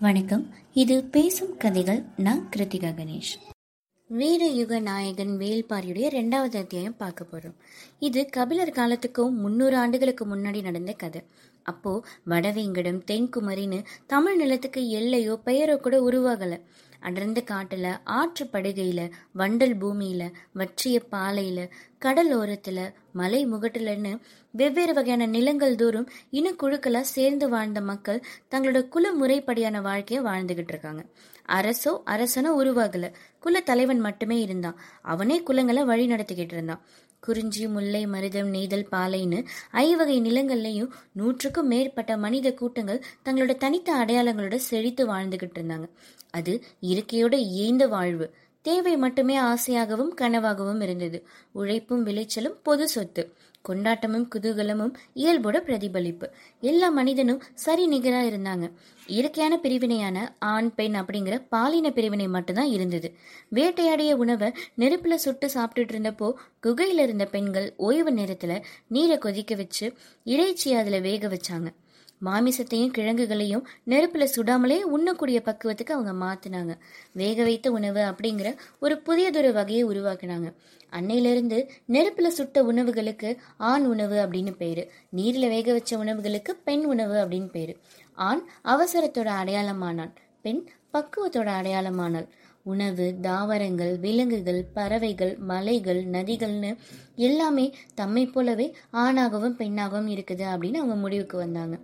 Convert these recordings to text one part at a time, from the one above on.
வணக்கம். இது பேசும் கதைகள். நான் கிருத்திகா கணேஷ். வீர யுக நாயகன் வேல்பாரியுடைய ரெண்டாவது அத்தியாயம் பார்க்க போறோம். இது கபிலர் காலத்துக்கும் முன்னூறு ஆண்டுகளுக்கு முன்னாடி நடந்த கதை. அப்போ வடவேங்கடம் தென்குமரின்னு தமிழ் நிலத்துக்கு எல்லையோ பெயரோ கூட உருவாகலை. அடர்ந்த காட்டுல ஆற்று படுகையில வண்டல் பூமியில வற்றிய பாலையில கடல் ஓரத்துல மலை முகட்டுலன்னு வெவ்வேறு வகையான நிலங்கள் தோறும் இனக்குழுக்களா சேர்ந்து வாழ்ந்த மக்கள் தங்களோட குல முறைப்படியான வாழ்க்கைய வாழ்ந்துகிட்டு இருக்காங்க. அரசோ அரசனோ உருவாகல. குல தலைவன் மட்டுமே இருந்தான். அவனே குலங்களை வழி நடத்திக்கிட்டு இருந்தான். குறிஞ்சி முல்லை மருதம் நெய்தல் பாலைன்னு ஐவகை நிலங்கள்லையும் நூற்றுக்கும் மேற்பட்ட மனித கூட்டங்கள் தங்களோட தனித்த அடையாளங்களோட செழித்து வாழ்ந்துகிட்டு இருந்தாங்க. அது இயற்கையோட இயைந்த வாழ்வு. தேவை மட்டுமே ஆசையாகவும் கனவாகவும் இருந்தது. உழைப்பும் விளைச்சலும் பொது சொத்து. கொண்டாட்டமும் குதூகலமும் இயல்போட பிரதிபலிப்பு. எல்லா மனிதனும் சரி நிகரா இருந்தாங்க. இயற்கையான பிரிவினையான ஆண் பெண் அப்படிங்கிற பாலின பிரிவினை மட்டும்தான் இருந்தது. வேட்டையாடிய உணவை நெருப்புல சுட்டு சாப்பிட்டுட்டு இருந்தப்போ குகையில இருந்த பெண்கள் ஓய்வு நேரத்துல நீரை கொதிக்க வச்சு இறைச்சி அதுல வேக வச்சாங்க. மாமிசத்தையும் கிழங்குகளையும் நெருப்பில் சுடாமலே உண்ணக்கூடிய பக்குவத்துக்கு அவங்க மாத்தினாங்க. வேக வைத்த உணவு அப்படிங்கிற ஒரு புதியதொரு வகையை உருவாக்கினாங்க. அன்னையிலிருந்து நெருப்பில் சுட்ட உணவுகளுக்கு ஆண் உணவு அப்படின்னு பேரு. நீரில் வேக வச்ச உணவுகளுக்கு பெண் உணவு அப்படின்னு பேரு. ஆண் அவசரத்தோட அடையாளமானான் பெண் பக்குவத்தோட அடையாளமானாள். உணவு தாவரங்கள் விலங்குகள் பறவைகள் மலைகள் நதிகள்னு எல்லாமே தம்மை போலவே ஆணாகவும் பெண்ணாகவும் இருக்குது அப்படின்னு அவங்க முடிவுக்கு வந்தாங்க.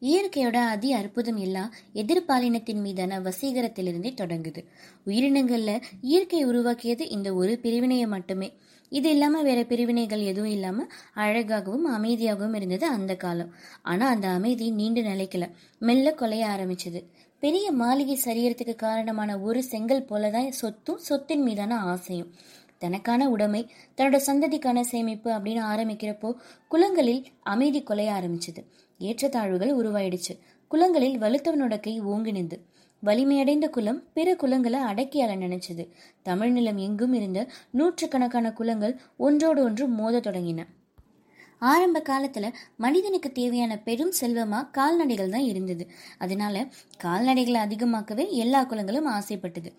இயற்கையோட அதி அற்புதம் எல்லாம் எதிர்பாலினத்தின் மீதான வசீகரத்திலிருந்தே தொடங்குது. உயிரினங்கள்ல இயற்கை உருவாக்கியது இந்த ஒரு பிரிவினையை மட்டுமே. இது இல்லாம வேற பிரிவினைகள் எதுவும் இல்லாம அழகாகவும் அமைதியாகவும் இருந்தது அந்த காலம். ஆனா அந்த அமைதி நீண்டு நிலைக்கல. மெல்ல கொலைய ஆரம்பிச்சது. பெரிய மாளிகை சரியறதுக்கு காரணமான ஒரு செங்கல் போலதான் சொத்தும் சொத்தின் மீதான ஆசையும். தனக்கான உடைமை தன்னோட சந்ததிக்கான சேமிப்பு அப்படின்னு ஆரம்பிக்கிறப்போ குளங்களில் அமைதி கொலைய ஆரம்பிச்சது. ஏற்றத்தாழ்வுகள் உருவாயிடுச்சு. குளங்களில் வலுத்தவனோட கை ஓங்கி வலிமையடைந்த குலம் பிற குலங்களை அடக்கியால நினைச்சது. தமிழ் நிலம் எங்கும் இருந்த நூற்றுக்கணக்கான குலங்கள் ஒன்றோடு ஒன்று மோத தொடங்கின. ஆரம்ப காலத்துல மனிதனுக்கு தேவையான பெரும் செல்வமா கால்நடைகள் தான் இருந்தது. அதனால கால்நடைகளை அதிகமாக்கவே எல்லா குலங்களும் ஆசைப்பட்டது.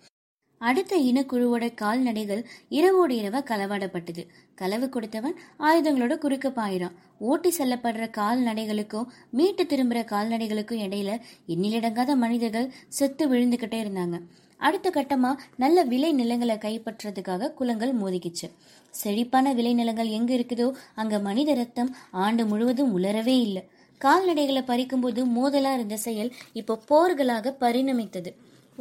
அடுத்த இனக்குழுவோட கால்நடைகள் இரவோடு இரவா களவாடப்பட்டது. களவு கொடுத்தவன் ஆயுதங்களோட குறுக்க பாயிறான். ஓட்டி செல்லப்படுற கால்நடைகளுக்கும் மீட்டு திரும்புற கால்நடைகளுக்கும் இடையில எண்ணிலடங்காத மனிதர்கள் செத்து விழுந்துகிட்டே இருந்தாங்க. அடுத்த கட்டமா நல்ல விளை நிலங்களை கைப்பற்றதுக்காக குலங்கள் மோதிக்கிச்சு. செழிப்பான விளை நிலங்கள் எங்க இருக்குதோ அங்க மனித ரத்தம் ஆண்டு முழுவதும் உலரவே இல்லை. கால்நடைகளை பறிக்கும்போது மோதலா இருந்த செயல் இப்போ போர்களாக பரிணமித்தது.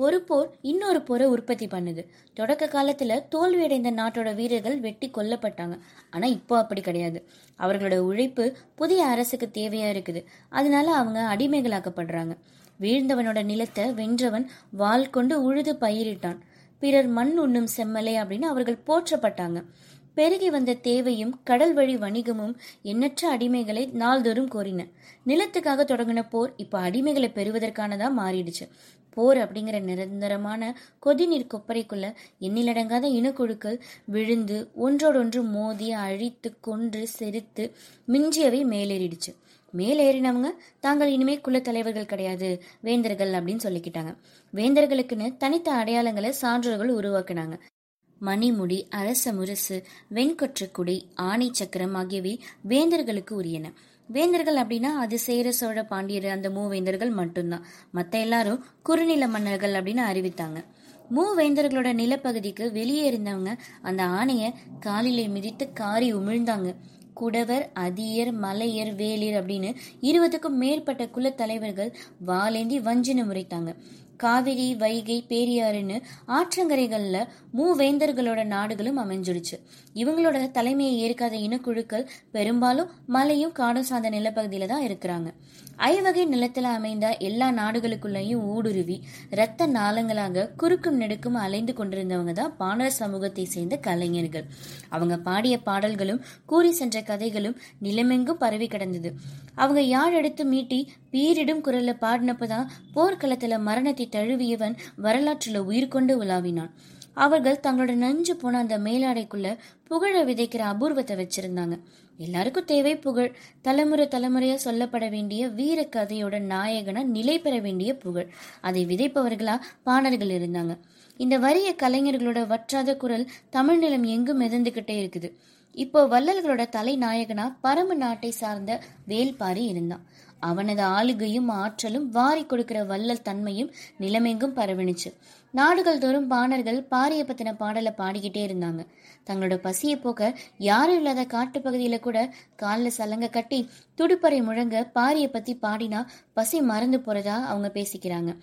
ஒரு போர் இன்னொரு போரை உற்பத்தி பண்ணுது. தொடக்க காலத்துல தோல்வியடைந்த நாட்டோட வீரர்கள் வெட்டி கொல்லப்பட்டாங்க. ஆனா இப்போ அப்படி கிடையாது. அவர்களோட உழைப்பு புதிய அரசுக்கு தேவையா இருக்குது. அதனால அவங்க அடிமைகளாக்கப்படுறாங்க. வீழ்ந்தவனோட நிலத்தை வென்றவன் வாள் கொண்டு உழுது பயிரிட்டான். பிறர் மண் உண்ணும் செம்மலை அப்படின்னு அவர்கள் போற்றப்பட்டாங்க. பெருகி வந்த தேவையும் கடல் வழி வணிகமும் எண்ணற்ற அடிமைகளை நாள்தோறும் கோரின. நிலத்துக்காக தொடங்கின போர் இப்போ அடிமைகளை பெறுவதற்கானதா மாறிடுச்சு. போர் அப்படிங்கிற நிரந்தரமான கொதிநீர் கொப்பரைக்குள்ள எண்ணிலடங்காத இனக்குழுக்கள் விழுந்து ஒன்றோடொன்று மோதி அழித்து கொன்று செரித்து மிஞ்சியவை மேலேறிடுச்சு. மேலேறினவங்க தாங்கள் இனிமே குலத்தலைவர்கள் கிடையாது வேந்தர்கள் அப்படின்னு சொல்லிக்கிட்டாங்க. வேந்தர்களுக்குன்னு தனித்த அடையாளங்களை சான்றோர்கள் உருவாக்குனாங்க. மணிமுடி அரச முரசு வெண்கொற்றக்குடி ஆணை சக்கரம் ஆகியவை வேந்தர்களுக்கு உரியன. வேந்தர்கள் அப்படின்னா அது சேர சோழ பாண்டியர் அந்த மூவேந்தர்கள் மட்டும்தான். மற்ற எல்லாரும் குறுநில மன்னர்கள் அப்படின்னு அறிவித்தாங்க. மூவேந்தர்களோட நிலப்பகுதிக்கு வெளியே இருந்தவங்க அந்த ஆணையை காலிலே மிதித்து காரி உமிழ்ந்தாங்க. குடவர் அதியர் மலையர் வேலியர் அப்படின்னு இருபதுக்கும் மேற்பட்ட குலத்தலைவர்கள் வாலேந்தி வஞ்சின முறைத்தாங்க காவிரி வைகை பேரியாறுன்னு ஆற்றங்கரைகள்ல மூவேந்தர்களோட நாடுகளும் அமைஞ்சிடுச்சு. இவங்களோட தலைமையை ஏற்காத இனக்குழுக்கள் பெரும்பாலும் மலையும் காடும் சார்ந்த நிலப்பகுதியில தான் இருக்கிறாங்க. ஐவகை நிலத்துல அமைந்த எல்லா நாடுகளுக்குள்ளேயும் ஊடுருவி இரத்த நாளங்களாக குறுக்கும் நெடுக்கும் அலைந்து கொண்டிருந்தவங்க தான் பாணர் சமூகத்தை சேர்ந்த கலைஞர்கள். அவங்க பாடிய பாடல்களும் கூறி சென்ற கதைகளும் நிலமெங்கும் பரவி கிடந்தது. அவங்க யாழ் எடுத்து மீட்டி பீரிடும் குரல்ல பாடினப்பதான் போர்க்களத்துல மரணத்தை தழுவியவன் வரலாற்றுல உயிர் கொண்டு உலாவினான். அவர்கள் தங்களோட நஞ்சு போன அந்த மேலாடைக்குள்ள புகழ விதைக்கிற அபூர்வத்தை வச்சிருந்தாங்க. எல்லாருக்கும் தேவை புகழ். தலைமுறை தலைமுறையா சொல்லப்பட வேண்டிய வீர கதையோட நாயகனா நிலை பெற வேண்டிய புகழ். அதை விதைப்பவர்களா பாணர்கள் இருந்தாங்க. இந்த வரிய கலைஞர்களோட வற்றாத குரல் தமிழ் நிலம் எங்கும் மிதந்துகிட்டே இருக்குது. இப்போ வள்ளல்களோட தலைநாயகனா பரம நாட்டை சார்ந்த வேல்பாரி இருந்தான். அவனது ஆளுகையும் ஆற்றலும் வாரி கொடுக்கிற வல்லல் தன்மையும் நிலமெங்கும் பரவணிச்சு நாடுகள் தோறும் பாணர்கள் பாரிய பத்தின பாடலை பாடிக்கிட்டே இருந்தாங்க. தங்களோட பசியை போக்க யாரும் இல்லாத காட்டு பகுதியில கூட காலில் சலங்க கட்டி துடுப்பறை முழங்க பாரிய பத்தி பாடினா பசி மறந்து போறதா அவங்க பேசிக்கிறாங்க.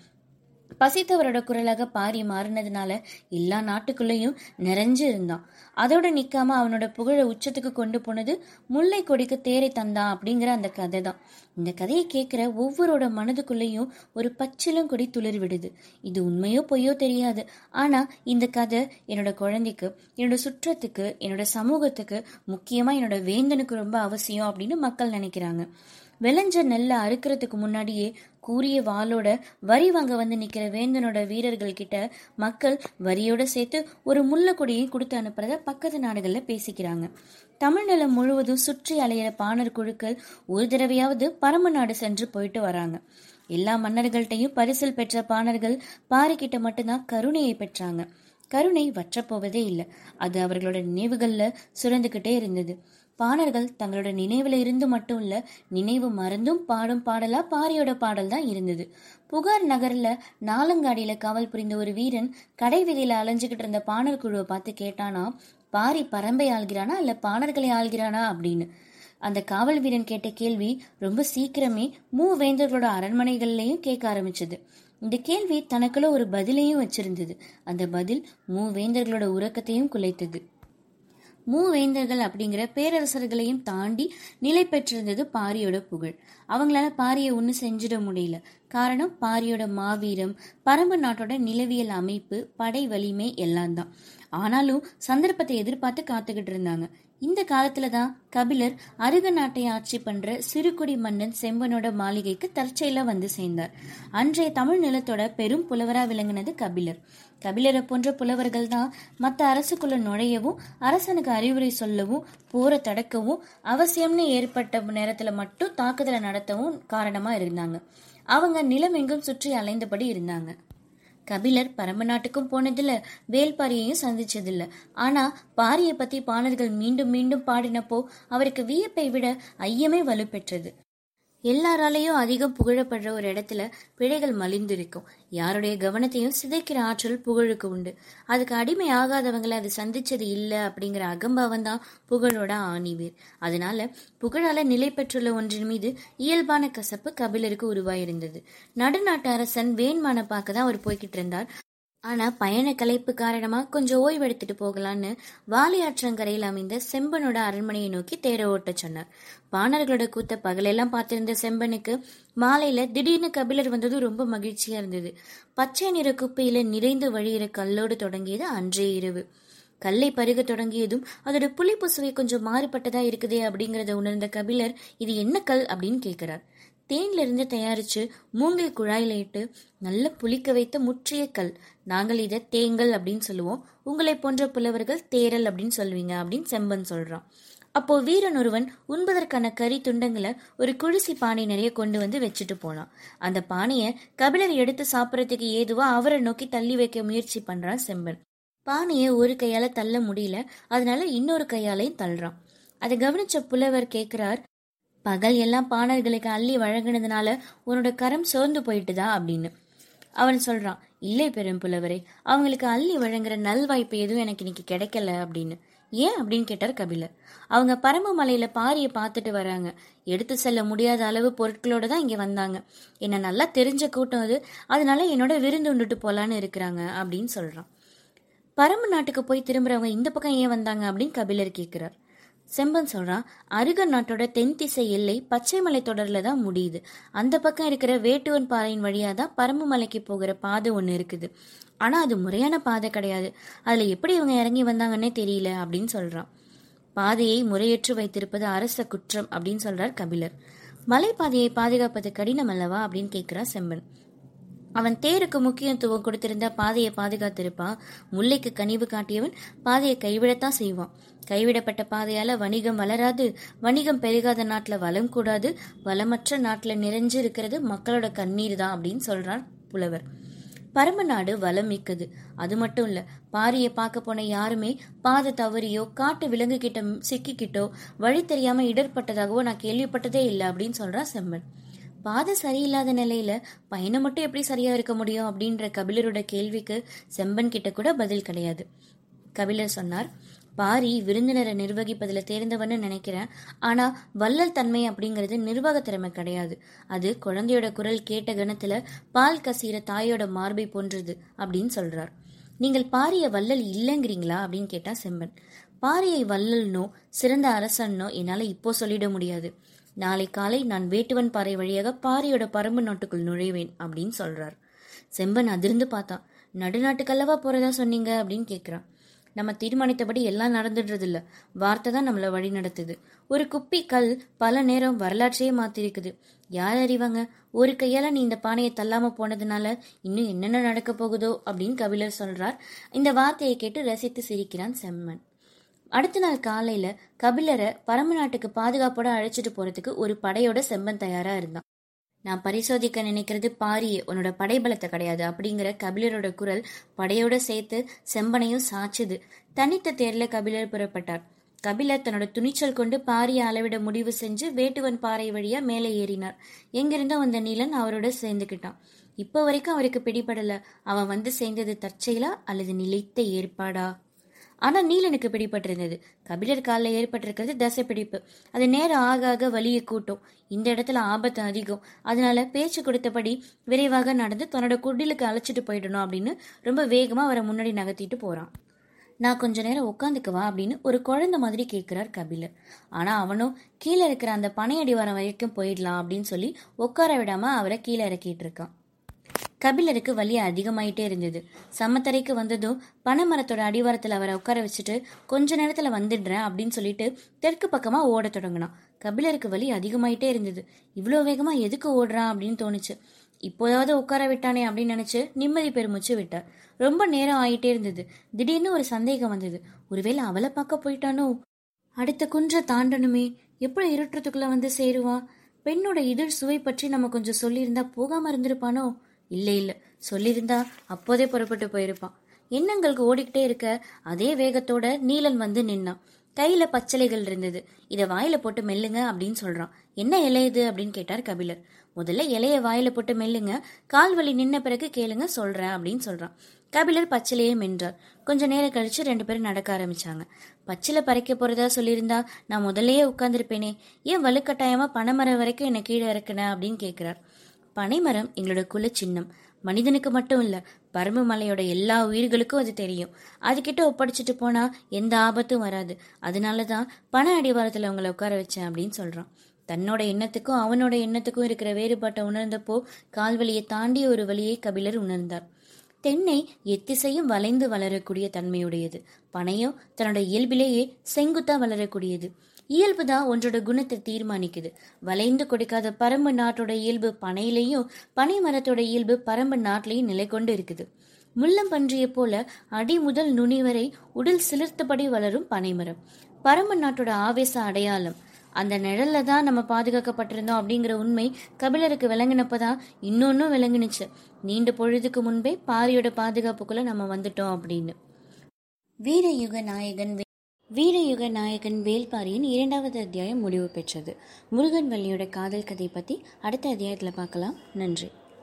பசித்தவரோட குரலாக பாரி மாறினதுனால எல்லா நாட்டுக்குள்ளேயும் நிறைஞ்சு இருந்தான். அதோட நிக்காம அவனோட புகழை உச்சத்துக்கு கொண்டு போனது முல்லை கொடிக்கு தேரை தந்தான் அப்படிங்கிற அந்த கதை தான் இந்த கதையை கேட்கிற ஒவ்வொருட மனதுக்குள்ளேயும் ஒரு பச்சிலம் கொடி துளிர் விடுது இது உண்மையோ பொய்யோ தெரியாது. ஆனா இந்த கதை என்னோட குழந்தைக்கு என்னோட சுற்றத்துக்கு என்னோட சமூகத்துக்கு முக்கியமா என்னோட வேந்தனுக்கு ரொம்ப அவசியம் அப்படின்னு மக்கள் நினைக்கிறாங்க. விளைஞ்ச நெல்லை அறுக்கிறதுக்கு முன்னாடியே கூறிய வாளோட வரி வாங்க வந்து நிக்கிற வேந்தனோட வீரர்கள் கிட்ட மக்கள் வரியோட சேர்த்து ஒரு முள்ளக்கொடியை கொடுத்து அனுப்புறத பக்கத்து நாடுகள்ல பேசிக்கிறாங்க. தமிழ்நிலம் முழுவதும் சுற்றி அலையிற பாணர் குழுக்கள் ஒரு தடவையாவது பரம நாடு சென்று போயிட்டு வராங்க. எல்லா மன்னர்கள்ட்டையும் பரிசில் பெற்ற பாணர்கள் பாரிக்கிட்ட மட்டும்தான் கருணையை பெற்றாங்க. கருணை வற்றப்போவதே இல்லை. அது அவர்களோட நினைவுகள்ல சுரந்துகிட்டே இருந்தது. பாணர்கள் தங்களோட நினைவுல இருந்து மட்டும் இல்ல நினைவு மறந்தும் பாடும் பாடலா பாரியோட பாடல் தான் இருந்தது. புகார் நகர்ல நாலங்காடியில காவல் புரிந்த ஒரு வீரன் கடை வீதியில அலைஞ்சுகிட்டு இருந்த பாணர் குழுவை பார்த்து கேட்டானா பாரி பரம்பை ஆள்கிறானா இல்ல பாணர்களை ஆள்கிறானா? அப்படின்னு. அந்த காவல் வீரன் கேட்ட கேள்வி ரொம்ப சீக்கிரமே மூவேந்தர்களோட அரண்மனைகள்லயும் கேட்க ஆரம்பிச்சது. இந்த கேள்வி தனக்குள்ள ஒரு பதிலையும் வச்சிருந்தது. அந்த பதில் மூவேந்தர்களோட உறக்கத்தையும் குலைத்தது. மூவேந்தர்கள் அப்படிங்கிற பேரரசர்களையும் தாண்டி நிலை பெற்றிருந்தது பாரியோட புகழ். அவங்களால பாரியை ஒன்றும் செஞ்சிட முடியல. காரணம் பாரியோட மாவீரம் பரம்பு நாட்டோட நிலவியல் அமைப்பு படை வலிமை எல்லாம் தான் ஆனாலும் சந்தர்ப்பத்தை எதிர்பார்த்து காத்துக்கிட்டு இருந்தாங்க. இந்த காலத்துல தான் கபிலர் அருக நாட்டை ஆட்சி பண்ற சிறுகுடி மன்னன் செம்பனோட மாளிகைக்கு தற்செயல வந்து சேர்ந்தார். அன்றைய தமிழ் நிலத்தோட பெரும் புலவரா விளங்கினது கபிலர். கபிலரை போன்ற புலவர்கள் தான் மற்ற அரசுக்குள்ள நுழையவும் அரசனுக்கு அறிவுரை சொல்லவும் போரை தடுக்கவும் அவசியம்னு ஏற்பட்ட நேரத்துல மட்டும் தாக்குதலை நடத்தவும் காரணமா இருந்தாங்க. அவங்க நிலம் எங்கும் சுற்றி அலைந்தபடி இருந்தாங்க. கபிலர் பரம நாட்டுக்கும் போனதில்ல வேல்பாரியையும் சந்திச்சதில்ல. ஆனா பாரியை பத்தி பாணர்கள் மீண்டும் மீண்டும் பாடினப்போ அவருக்கு வியப்பை விட ஐயமே வலுப்பெற்றது. எல்லாராலையும் அதிகம் புகழப்படுற ஒரு இடத்துல பிழைகள் மலிந்திருக்கும். யாருடைய கவனத்தையும் சிதைக்கிற ஆற்றல் புகழுக்கு உண்டு. அதுக்கு அடிமை ஆகாதவங்களை அது சந்திச்சது இல்லை அப்படிங்கிற அகம்பாவம் தான் புகழோட ஆணிவேர். அதனால புகழால நிலை பெற்றுள்ள ஒன்றின் மீது இயல்பான கசப்பு கபிலருக்கு உருவாயிருந்தது. நடுநாட்டு அரசன் வேண்மான பார்க்க தான் அவர் போய்கிட்டு இருந்தார் ஆனா பயண கலைப்பு காரணமா கொஞ்சம் ஓய்வு எடுத்துட்டு போகலான்னு வாலியாற்றங்கரையில் அமைந்த செம்பனோட அரண்மனையை நோக்கி தேர ஓட்ட சொன்னார். பாணர்களோட கூத்த பகலெல்லாம் பார்த்திருந்த செம்பனுக்கு மாலையில திடீர்னு கபிலர் வந்தது ரொம்ப மகிழ்ச்சியா இருந்தது. பச்சை நிற குப்பையில நிறைந்து வழியிற கல்லோடு தொடங்கியது அன்றைய இரவு. கல்லை பருக தொடங்கியதும் அதோட புளிப்பு சுவை கொஞ்சம் மாறுபட்டதா இருக்குதே அப்படிங்கறத உணர்ந்த கபிலர் இது என்ன கல்? அப்படின்னு கேட்கிறார் தேன்ல தயாரித்து தயாரிச்சு மூங்கில் குழாயில் இட்டு நல்ல புளிக்க வைத்த முற்றிய கல். நாங்கள் இதை தேங்கல் அப்படின்னு சொல்லுவோம். உங்களை போன்ற புலவர்கள் தேரல் அப்படின்னு சொல்லுவீங்க அப்படின்னு செம்பன் சொல்றான். அப்போ வீரன் ஒருவன் உண்பதற்கான கறி துண்டங்களை ஒரு குழிசி பானை நிறைய கொண்டு வந்து வச்சுட்டு போனான். அந்த பானையை கபிலர் எடுத்து சாப்பிட்றதுக்கு ஏதுவா அவரை நோக்கி தள்ளி வைக்க முயற்சி பண்றான் செம்பன். பானையை ஒரு கையால தள்ள முடியல. அதனால இன்னொரு கையாலையும் தள்ளுறான். அதை கவனிச்ச புலவர் கேட்கிறார் பகல் எல்லாம் பாணர்களுக்கு அள்ளி வழங்கினதுனால உன்னோட கரம் சோர்ந்து போயிட்டுதா அப்படின்னு. அவன் சொல்றான் இல்லை பெரும் புலவரே அவங்களுக்கு அள்ளி வழங்குற நல்வாய்ப்பு எதுவும் எனக்கு இன்னைக்கு கிடைக்கல அப்படின்னு. ஏன்? அப்படின்னு கேட்டார் கபிலர். அவங்க பரமமலையில பாரியை பார்த்துட்டு வராங்க. எடுத்து செல்ல முடியாத அளவு பொருட்களோட தான் இங்க வந்தாங்க. என்ன நல்லா தெரிஞ்ச கூட்டம் அது. அதனால என்னோட விருந்து உண்டுட்டு போலான்னு இருக்கிறாங்க அப்படின்னு சொல்றான். பரம நாட்டுக்கு போய் திரும்புறவங்க இந்த பக்கம் ஏன் வந்தாங்க? அப்படின்னு கபிலர் கேட்கிறார் செம்பன் சொல்றான் அருக நாட்டோட தென் திசை எல்லை பச்சை மலை தொடர்ல தான் முடியுது. அந்த பக்கம் இருக்கிற வேட்டுவன் பாறையின் வழியா தான் பரம்பு மலைக்கு போகிற பாதை ஒன்று இருக்குது. ஆனா அது முறையான பாதை கிடையாது. அதுல எப்படி இவங்க இறங்கி வந்தாங்கன்னே தெரியல அப்படின்னு சொல்றான். பாதையை முறையற்று வைத்திருப்பது அரச குற்றம் அப்படின்னு சொல்றார் கபிலர். மலைப்பாதையை பாதுகாப்பது கடினம் அல்லவா? அப்படின்னு கேட்கிறார் செம்பன். அவன் தேருக்கு முக்கியத்துவம் கொடுத்திருந்த பாதையை பாதுகாத்திருப்பான் முல்லைக்கு கனிவு காட்டியவன் பாதையை கைவிடத்தான் செய்வான். கைவிடப்பட்ட பாதையால வணிகம் வளராது வணிகம் பெருகாத நாட்டில் வளம் கூடாது வளமற்ற நாட்டில் நிறைஞ்சு இருக்கிறது மக்களோட கண்ணீர் தான் அப்படின்னு சொல்றான் புலவர். பரம நாடு வளம் மிக்கது. அது மட்டும் இல்ல பாரியை பார்க்க போன யாருமே பாதை தவறியோ காட்டு விலங்கு கிட்ட சிக்கிக்கிட்டோ வழி தெரியாம இடர்பட்டதாகவோ நான் கேள்விப்பட்டதே இல்லை அப்படின்னு சொல்றான் செம்மன் பாதை சரியில்லாத நிலையில பயணம் மட்டும் எப்படி சரியா இருக்க முடியும் அப்படின்ற கபிலரோட கேள்விக்கு செம்பன் கிட்ட கூட பதில் கிடையாது. கபிலர் சொன்னார் பாரி விருந்தினரை நிர்வகிப்பதில் தேர்ந்தவன்னு நினைக்கிறேன். ஆனால் வள்ளல் தன்மை அப்படிங்கிறது நிர்வாக திறமை கிடையாது. அது குழந்தையோட குரல் கேட்ட கணத்தில் பால் கசீர தாயோட மார்பை போன்றது அப்படின்னு சொல்கிறார் நீங்கள் பாரிய வள்ளல் இல்லைங்கிறீங்களா? அப்படின்னு கேட்டால் செம்பன். பாரியை வள்ளல்னோ சிறந்த அரசன்னோ என்னால் இப்போ சொல்லிட முடியாது. நாளை காலை நான் வேட்டுவன் பாறை வழியாக பாரியோட பரம்பு நாட்டுக்குள் நுழைவேன் அப்படின்னு சொல்றார். செம்பன் அதிர்ந்து பார்த்தான் நடுநாட்டுக்கல்லவா போறதா சொன்னீங்க? அப்படின்னு கேட்கிறான். நம்ம தீர்மானித்தபடி எல்லாம் நடந்துடுறது இல்ல வார்த்தை தான் நம்மள வழி நடத்துது. ஒரு குப்பி கல் பல நேரம் வரலாற்றையே மாத்திருக்குது. யார் அறிவாங்க? ஒரு கையால நீ இந்த பானையை தள்ளாம போனதுனால இன்னும் என்னென்ன நடக்க போகுதோ அப்படின்னு கபிலர் சொல்றார். இந்த வார்த்தையை கேட்டு ரசித்து சிரிக்கிறான் செம்மன் அடுத்த நாள் காலையில கபிலரை பரம நாட்டுக்கு பாதுகாப்போட அழைச்சிட்டு போறதுக்கு ஒரு படையோட செம்பன் தயாரா இருந்தான். நான் பரிசோதிக்க நினைக்கிறது பாரியே உன்னோட படைபலத்தை கிடையாது அப்படிங்கிற கபிலரோட குரல் படையோட சேர்த்து செம்பனையும் சாச்சுது. தனித்த தேர்ல கபிலர் புறப்பட்டார். கபிலர் தன்னோட துணிச்சல் கொண்டு பாரியை அளவிட முடிவு செஞ்சு வேட்டுவன் பாறை வழியா மேலே ஏறினார். எங்கிருந்தோ வந்த நீலன் அவரோட சேர்ந்துக்கிட்டான் இப்போ வரைக்கும் அவருக்கு பிடிபடல. அவன் வந்து சேர்ந்தது தற்செயலா அல்லது நிலைத்த ஏற்பாடா? ஆனால் நீலனுக்கு பிடிபட்டிருந்தது. கபிலர் காலில் ஏற்பட்டிருக்கிறது தசை பிடிப்பு. அது நேரம் ஆக ஆக வலியை கூட்டும். இந்த இடத்துல ஆபத்து அதிகம். அதனால பேச்சு கொடுத்தபடி விரைவாக நடந்து தன்னோட குடிலுக்கு அழைச்சிட்டு போயிடணும் அப்படின்னு ரொம்ப வேகமாக அவரை முன்னாடி நகர்த்திட்டு போகிறான் நான் கொஞ்ச நேரம் உட்காந்துக்குவா அப்படின்னு ஒரு குழந்தை மாதிரி கேட்குறார் கபிலர். ஆனால் அவனும் கீழே இருக்கிற அந்த பனையடி அடிவாரம் வரைக்கும் போயிடலாம் அப்படின்னு சொல்லி உட்கார விடாமல் அவரை கீழே இறக்கிட்டு இருக்கான். கபிலருக்கு வலி அதிகமாயிட்டே இருந்தது. சமத்தரைக்கு வந்ததும் பனைமரத்தோட அடிவாரத்தில் அவரை உட்கார வச்சுட்டு கொஞ்ச நேரத்தில் வந்துடுறேன் அப்படின்னு சொல்லிட்டு தெற்கு பக்கமாக ஓடத் தொடங்கினான். கபிலருக்கு வலி அதிகமாயிட்டே இருந்தது. இவ்வளோ வேகமாக எதுக்கு ஓடுறான்? அப்படின்னு தோணுச்சு. இப்போதாவது உட்கார விட்டானே அப்படின்னு நினச்சி நிம்மதி பெருமிச்சு விட்டார். ரொம்ப நேரம் ஆயிட்டே இருந்தது. திடீர்னு ஒரு சந்தேகம் வந்தது. ஒருவேளை அவளை பார்க்க போயிட்டானோ? அடுத்த குன்றை தாண்டணுமே. எப்படி இருட்டுறதுக்குள்ள வந்து சேருவான் பெண்ணோட இதழ் சுவை பற்றி நம்ம கொஞ்சம் சொல்லியிருந்தா போகாம இருந்திருப்பானோ? இல்லை இல்லை. சொல்லியிருந்தா அப்போதே புறப்பட்டு போயிருப்பான். எண்ணங்களுக்கு ஓடிக்கிட்டே இருக்க அதே வேகத்தோட நீலன் வந்து நின்னான். கையில பச்சலைகள் இருந்தது. இதை வாயில போட்டு மெல்லுங்க அப்படின்னு சொல்றான். என்ன இலை இது? அப்படின்னு கேட்டார் கபிலர். முதல்ல இலைய வாயில போட்டு மெல்லுங்க. கால் வலி நின்ன பிறகு கேளுங்க சொல்றேன் அப்படின்னு சொல்றான். கபிலர் பச்சிலையே மென்றார். கொஞ்ச நேரம் கழிச்சு ரெண்டு பேரும் நடக்க ஆரம்பிச்சாங்க. பச்சிலை பறிக்க போறதா சொல்லியிருந்தா நான் முதல்லயே உட்காந்துருப்பேனே ஏன் வலுக்கட்டாயமா பனைமரம் வரைக்கும் என்னை கீழே இறக்குன? அப்படின்னு கேட்கிறார் பனைமரம் எங்களோட குல சின்னம் மனிதனுக்கு மட்டும் இல்ல பரம்பு மலையோட எல்லா உயிர்களுக்கும் அது தெரியும். அதுகிட்ட ஒப்படைச்சிட்டு போனா எந்த ஆபத்தும் வராது. அதனாலதான் பண அடிவாரத்துல அவங்கள உட்கார வச்சேன் அப்படின்னு சொல்றான். தன்னோட எண்ணத்துக்கும் அவனோட எண்ணத்துக்கும் இருக்கிற வேறுபாட்டை உணர்ந்தப்போ கால்வலியை தாண்டி ஒரு வழியை கபிலர் உணர்ந்தார். தென்னை எத்திசையும் வளைந்து வளரக்கூடிய தன்மையுடையது. பனையோ தன்னோட இயல்பிலேயே செங்குத்தா வளரக்கூடியது. இயல்பு தான் ஒன்றோட குணத்தை தீர்மானிக்குது. வளைந்து கொடுக்காத பரம்பு நாட்டோட இயல்பு பனையிலையும் பனை மரத்தோட இயல்பு பரம்பு நாட்டிலையும் நிலை கொண்டு இருக்குது. முள்ளம் பன்றியை போல அடி முதல் நுனி வரை உடல் சிலிர்த்தபடி வளரும் பனைமரம் பரம்பு நாட்டோட ஆவேச அடையாளம். அந்த நிழல்ல தான் நம்ம பாதுகாக்கப்பட்டிருந்தோம் அப்படிங்கிற உண்மை கபிலருக்கு விளங்கினப்பதான் இன்னொன்னும் விளங்குனுச்சு. நீண்ட பொழுதுக்கு முன்பே பாரியோட பாதுகாப்புக்குள்ள நம்ம வந்துட்டோம் அப்படின்னு. வீரயுக நாயகன் வீரயுக நாயகன் வேல்பாரியின் இரண்டாவது அத்தியாயம் முடிவு பெற்றது. முருகன் வள்ளியோட காதல் கதை பற்றி அடுத்த அத்தியாயத்தில் பார்க்கலாம். நன்றி.